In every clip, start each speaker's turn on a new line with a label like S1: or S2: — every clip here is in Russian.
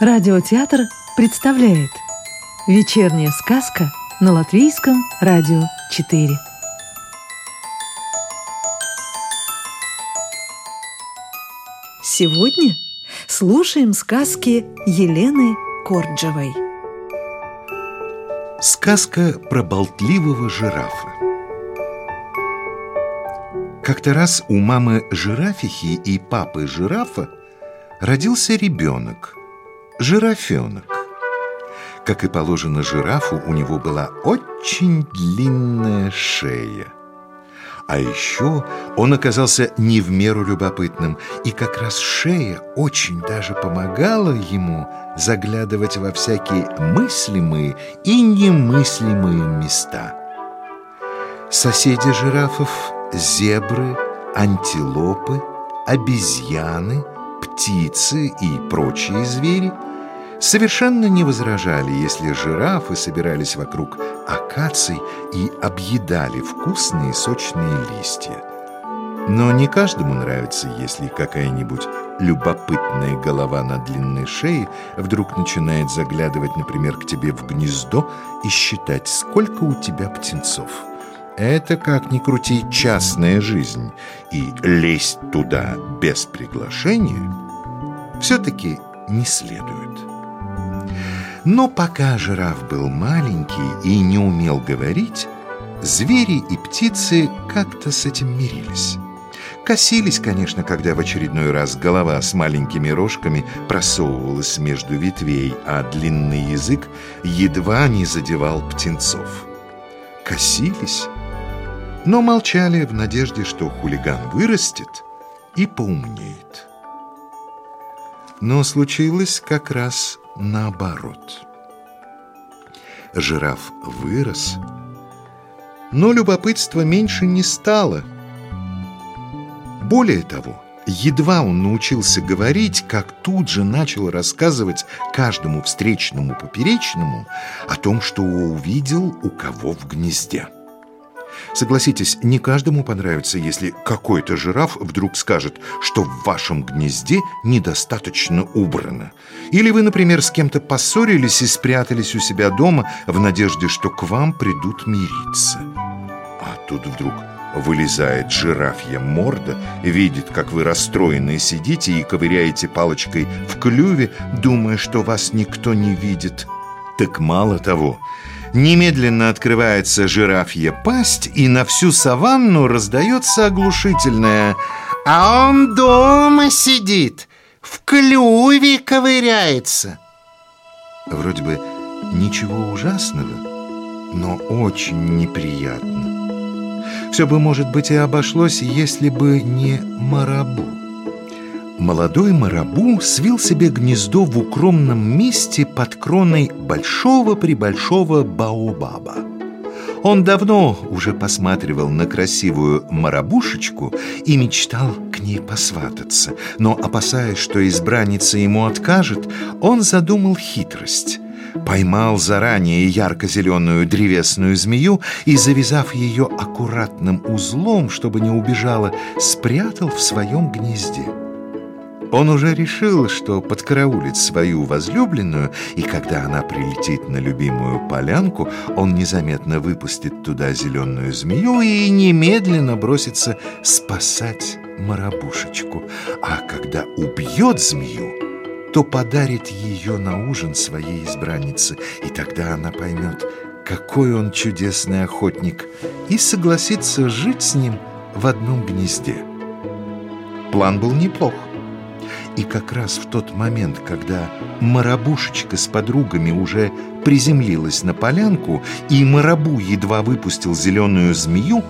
S1: Радиотеатр представляет Вечерняя сказка на Латвийском радио 4 Сегодня слушаем сказки Елены Корджевой.
S2: Сказка про болтливого жирафа. Как-то раз у мамы жирафихи и папы жирафа родился ребенок, жирафенок. Как и положено жирафу, у него была очень длинная шея. А еще он оказался не в меру любопытным, и как раз шея очень даже помогала ему заглядывать во всякие мыслимые и немыслимые места. Соседи жирафов – зебры, антилопы, обезьяны, птицы и прочие звери – совершенно не возражали, если жирафы собирались вокруг акаций и объедали вкусные сочные листья. Но не каждому нравится, если какая-нибудь любопытная голова на длинной шее вдруг начинает заглядывать, например, к тебе в гнездо и считать, сколько у тебя птенцов. Это, как ни крути, частная жизнь, и лезть туда без приглашения все-таки не следует. Но пока жираф был маленький и не умел говорить, звери и птицы как-то с этим мирились. Косились, конечно, когда в очередной раз голова с маленькими рожками просовывалась между ветвей, а длинный язык едва не задевал птенцов. Косились, но молчали в надежде, что хулиган вырастет и поумнеет. Но случилось как раз наоборот. Жираф вырос, но любопытства меньше не стало. Более того, едва он научился говорить, как тут же начал рассказывать каждому встречному поперечному о том, что увидел у кого в гнезде. Согласитесь, не каждому понравится, если какой-то жираф вдруг скажет, что в вашем гнезде недостаточно убрано. Или вы, например, с кем-то поссорились и спрятались у себя дома в надежде, что к вам придут мириться. А тут вдруг вылезает жирафья морда, видит, как вы расстроенные сидите и ковыряете палочкой в клюве, думая, что вас никто не видит. Так мало того, Немедленно открывается жирафья пасть, и на всю саванну раздается оглушительное «А он дома сидит, в клюве ковыряется!» Вроде бы ничего ужасного, но очень неприятно. Все бы, может быть, и обошлось, если бы не марабу. Молодой марабу свил себе гнездо в укромном месте под кроной большого-пребольшого баобаба. Он давно уже посматривал на красивую марабушечку и мечтал к ней посвататься. Но, опасаясь, что избранница ему откажет, он задумал хитрость. Поймал заранее ярко-зеленую древесную змею и, завязав ее аккуратным узлом, чтобы не убежала, спрятал в своем гнезде. Он уже решил, что подкараулит свою возлюбленную, и когда она прилетит на любимую полянку, он незаметно выпустит туда зеленую змею и немедленно бросится спасать марабушечку. А когда убьет змею, то подарит ее на ужин своей избраннице, и тогда она поймет, какой он чудесный охотник, и согласится жить с ним в одном гнезде. План был неплох. И как раз в тот момент, когда Марабушечка с подругами уже приземлилась на полянку, и Марабу едва выпустил зеленую змею,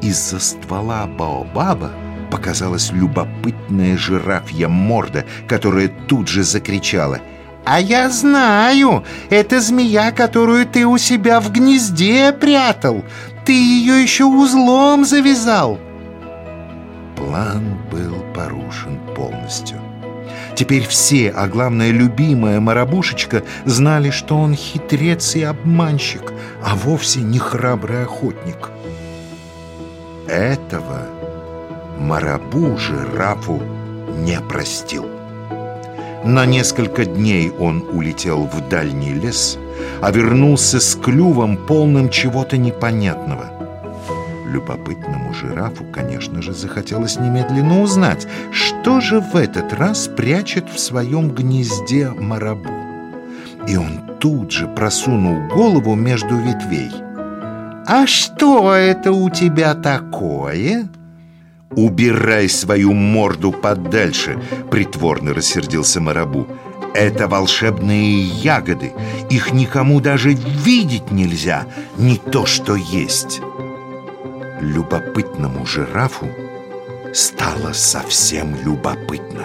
S2: из-за ствола Баобаба показалась любопытная жирафья морда, которая тут же закричала «А я знаю! Это змея, которую ты у себя в гнезде прятал! Ты ее еще узлом завязал!» План был порушен полностью. Теперь все, а главное любимая Марабушечка, знали, что он хитрец и обманщик, а вовсе не храбрый охотник. Этого Марабу жирафу не простил. На несколько дней он улетел в дальний лес, а вернулся с клювом, полным чего-то непонятного. Любопытному жирафу, конечно же, захотелось немедленно узнать, что же в этот раз прячет в своем гнезде марабу. И он тут же просунул голову между ветвей. «А что это у тебя такое?» «Убирай свою морду подальше!» — притворно рассердился Марабу. «Это волшебные ягоды. Их никому даже видеть нельзя, не то что есть». Любопытному жирафу стало совсем любопытно.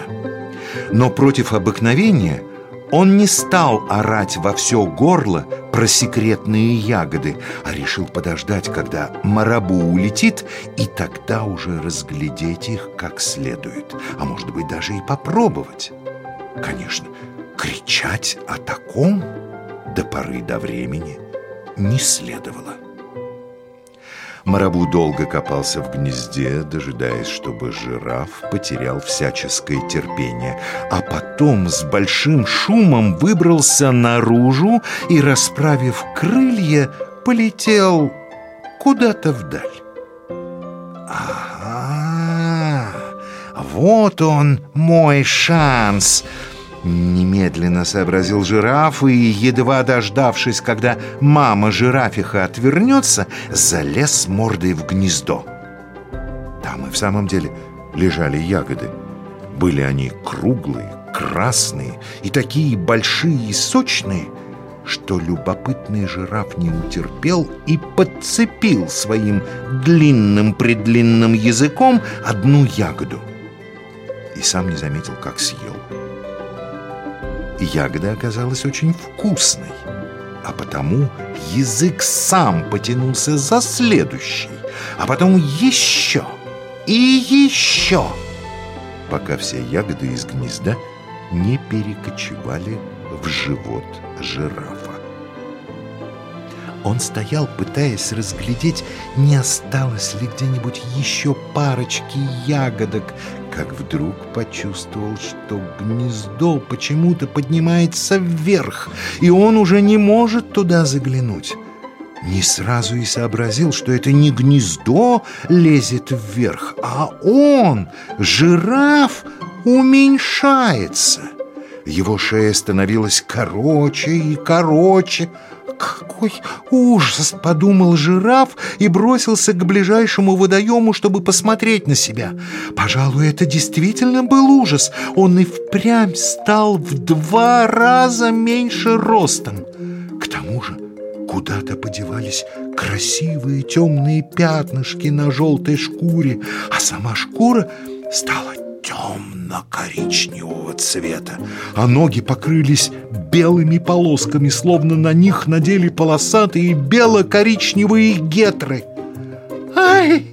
S2: Но против обыкновения – он не стал орать во все горло про секретные ягоды, а решил подождать, когда марабу улетит, и тогда уже разглядеть их как следует, а может быть даже и попробовать. Конечно, кричать о таком до поры до времени не следовало. Марабу долго копался в гнезде, дожидаясь, чтобы жираф потерял всяческое терпение, а потом с большим шумом выбрался наружу и, расправив крылья, полетел куда-то вдаль. «Ага, вот он, мой шанс!» Немедленно сообразил жираф и, едва дождавшись, когда мама жирафиха отвернется, залез мордой в гнездо. Там и в самом деле лежали ягоды. Были они круглые, красные и такие большие и сочные, что любопытный жираф не утерпел и подцепил своим длинным-предлинным языком одну ягоду. И сам не заметил, как съел. Ягода оказалась очень вкусной, а потому язык сам потянулся за следующей, а потом еще и еще, пока все ягоды из гнезда не перекочевали в живот жирафа. Он стоял, пытаясь разглядеть, не осталось ли где-нибудь еще парочки ягодок, как вдруг почувствовал, что гнездо почему-то поднимается вверх, и он уже не может туда заглянуть. Не сразу и сообразил, что это не гнездо лезет вверх, а он, жираф, уменьшается. Его шея становилась короче и короче, «Какой ужас!» — подумал жираф и бросился к ближайшему водоему, чтобы посмотреть на себя. Пожалуй, это действительно был ужас. Он и впрямь стал в два раза меньше ростом. К тому же куда-то подевались красивые темные пятнышки на желтой шкуре, а сама шкура стала темно-коричневого цвета, а ноги покрылись белыми полосками, словно на них надели полосатые бело-коричневые гетры. «Ай!»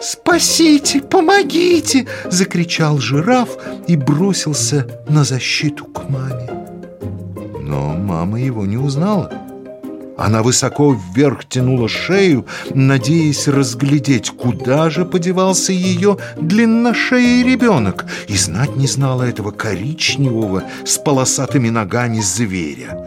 S2: «Спасите! Помогите!» — закричал жираф и бросился на защиту к маме. Но мама его не узнала. Она высоко вверх тянула шею, надеясь разглядеть, куда же подевался ее длинношеый ребенок, и знать не знала этого коричневого с полосатыми ногами зверя.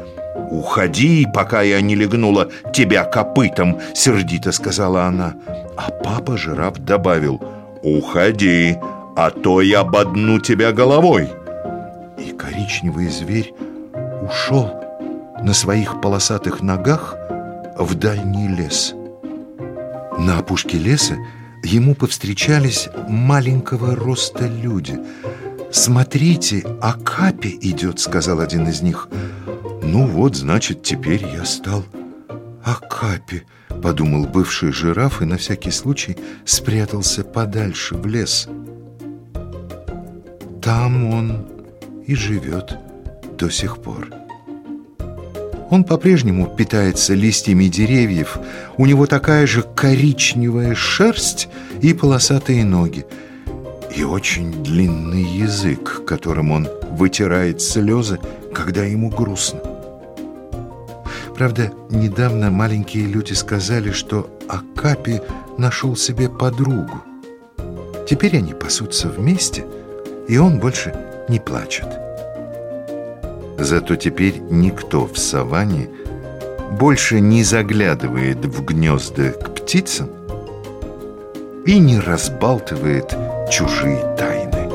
S2: «Уходи, пока я не легнула тебя копытом», — сердито сказала она. А папа-жираф добавил «Уходи, а то я ободну тебя головой». И коричневый зверь ушел, на своих полосатых ногах в дальний лес. На опушке леса ему повстречались маленького роста люди. «Смотрите, Акапи идет», — сказал один из них. «Ну вот, значит, теперь я стал Акапи», — подумал бывший жираф и на всякий случай спрятался подальше в лес. Там он и живет до сих пор. Он по-прежнему питается листьями деревьев, у него такая же коричневая шерсть и полосатые ноги, и очень длинный язык, которым он вытирает слезы, когда ему грустно. Правда, недавно маленькие люди сказали, что Акапи нашел себе подругу. Теперь они пасутся вместе, и он больше не плачет. Зато теперь никто в саванне больше не заглядывает в гнезда к птицам и не разбалтывает чужие тайны.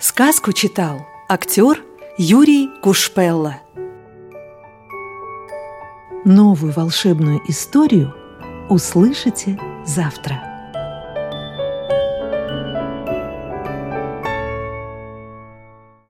S1: Сказку читал актер Юрий Кушпелла. Новую волшебную историю услышите завтра.